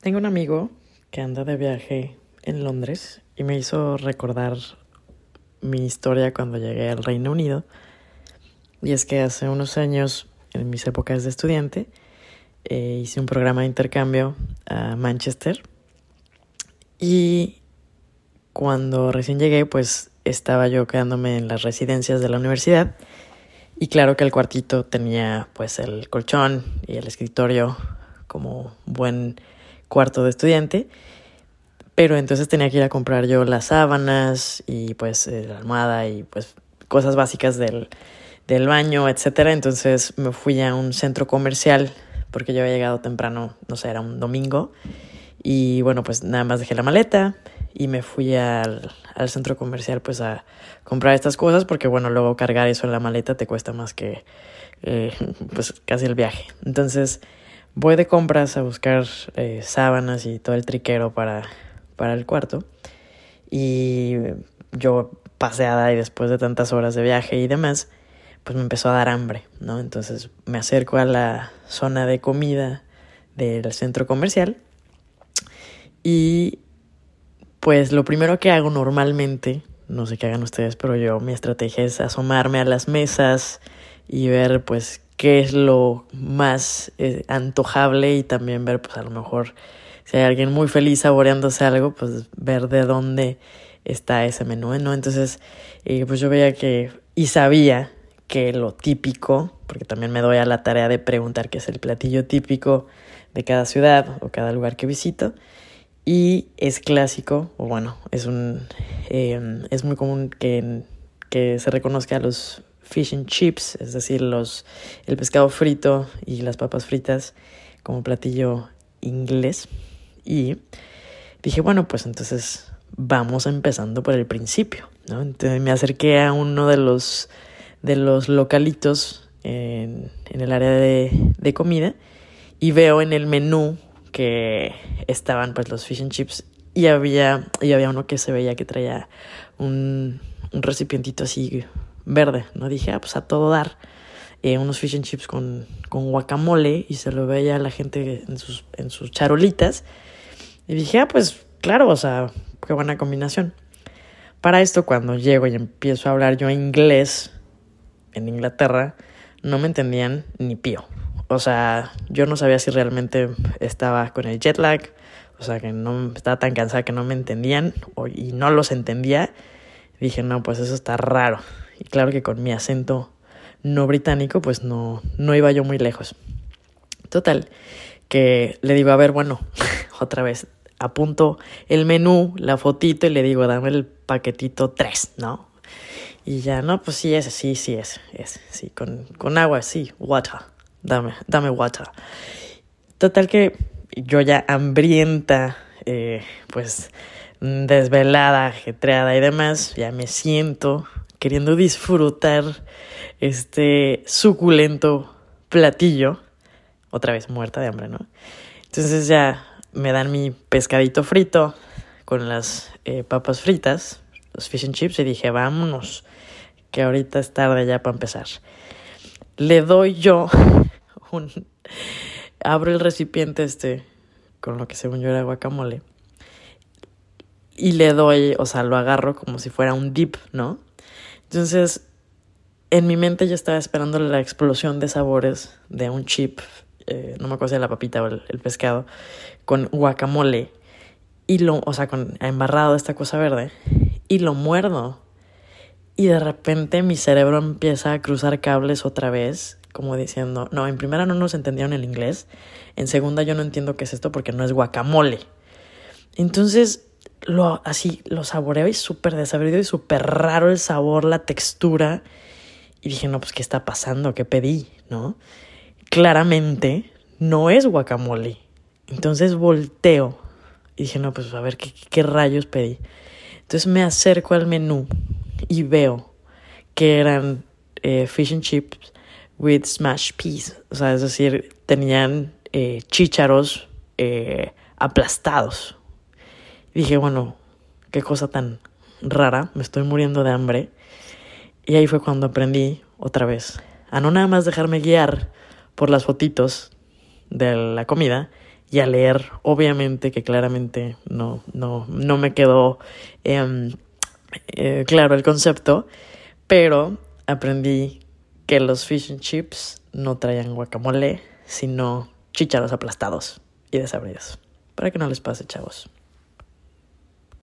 Tengo un amigo que anda de viaje en Londres y me hizo recordar mi historia cuando llegué al Reino Unido. Y es que hace unos años, en mis épocas de estudiante, eh, hice un programa de intercambio a Manchester. Y cuando recién llegué, pues estaba yo quedándome en las residencias de la universidad. Y claro que el cuartito tenía pues el colchón y el escritorio como buen cuarto de estudiante. Pero entonces tenía que ir a comprar yo las sábanas y pues eh, la almohada y pues cosas básicas del, del baño, etcétera. Entonces me fui a un centro comercial porque yo había llegado temprano, no sé, era un domingo. Y bueno, pues nada más dejé la maleta y me fui al, al centro comercial pues a comprar estas cosas porque bueno, luego cargar eso en la maleta te cuesta más que eh, pues casi el viaje. Entonces voy de compras a buscar eh, sábanas y todo el triquero para, para el cuarto. Y yo paseada y después de tantas horas de viaje y demás, pues me empezó a dar hambre, ¿no? Entonces me acerco a la zona de comida del centro comercial y pues lo primero que hago normalmente, no sé qué hagan ustedes, pero yo mi estrategia es asomarme a las mesas y ver pues qué es lo más eh, antojable y también ver, pues a lo mejor, si hay alguien muy feliz saboreándose algo, pues ver de dónde está ese menú, ¿no? Entonces, eh, pues yo veía que, y sabía que lo típico, porque también me doy a la tarea de preguntar qué es el platillo típico de cada ciudad o cada lugar que visito, y es clásico, o bueno, es un, eh, es muy común que, que se reconozca a los fish and chips, es decir, los, el pescado frito y las papas fritas como platillo inglés. Y dije, bueno, pues entonces vamos empezando por el principio, ¿no? Entonces me acerqué a uno de los, de los localitos en, en el área de, de comida y veo en el menú que estaban pues los fish and chips y había, y había uno que se veía que traía un, un recipientito así verde, ¿no? Dije, ah, pues a todo dar. Eh, unos fish and chips con, con guacamole y se lo veía a la gente en sus, en sus charolitas. Y dije, ah, pues claro, o sea, qué buena combinación. Para esto, cuando llego y empiezo a hablar yo inglés en Inglaterra, no me entendían ni pío. O sea, yo no sabía si realmente estaba con el jet lag, o sea, que no estaba tan cansada que no me entendían y no los entendía. Dije, no, pues eso está raro. Y claro que con mi acento no británico, pues no, no iba yo muy lejos. Total, que le digo, a ver, bueno, otra vez, apunto el menú, la fotito y le digo, dame el paquetito 3, ¿no? Y ya, no, pues sí, ese, sí, sí, ese, sí, con, con agua, sí, water, dame, dame water. Total que yo ya hambrienta, eh, pues desvelada, ajetreada y demás, ya me siento queriendo disfrutar este suculento platillo. Otra vez muerta de hambre, ¿no? Entonces ya me dan mi pescadito frito con las eh, papas fritas, los fish and chips, y dije, vámonos, que ahorita es tarde ya para empezar. Le doy yo un... Abro el recipiente este, con lo que según yo era guacamole, y le doy, o sea, lo agarro como si fuera un dip, ¿no? Entonces, en mi mente yo estaba esperando la explosión de sabores de un chip, eh, no me acuerdo si era la papita o el, el, pescado, con guacamole, y lo, o sea, con embarrado esta cosa verde, y lo muerdo. Y de repente mi cerebro empieza a cruzar cables otra vez, como diciendo, no, en primera no nos entendieron el inglés, en segunda yo no entiendo qué es esto porque no es guacamole. Entonces lo así, lo saboreo y súper desabrido y súper raro el sabor, la textura. Y dije, no, pues, ¿qué está pasando? ¿Qué pedí? ¿No? Claramente no es guacamole. Entonces volteo y dije, no, pues a ver, ¿qué, qué rayos pedí? Entonces me acerco al menú y veo que eran eh, fish and chips with smashed peas. O sea, es decir, tenían eh, chícharos eh, aplastados dije, bueno, qué cosa tan rara, me estoy muriendo de hambre. Y ahí fue cuando aprendí otra vez a no nada más dejarme guiar por las fotitos de la comida y a leer. Obviamente que claramente no, no, no me quedó em, eh, claro el concepto, pero aprendí que los fish and chips no traían guacamole, sino chícharos aplastados y desabridos. Para que no les pase, chavos.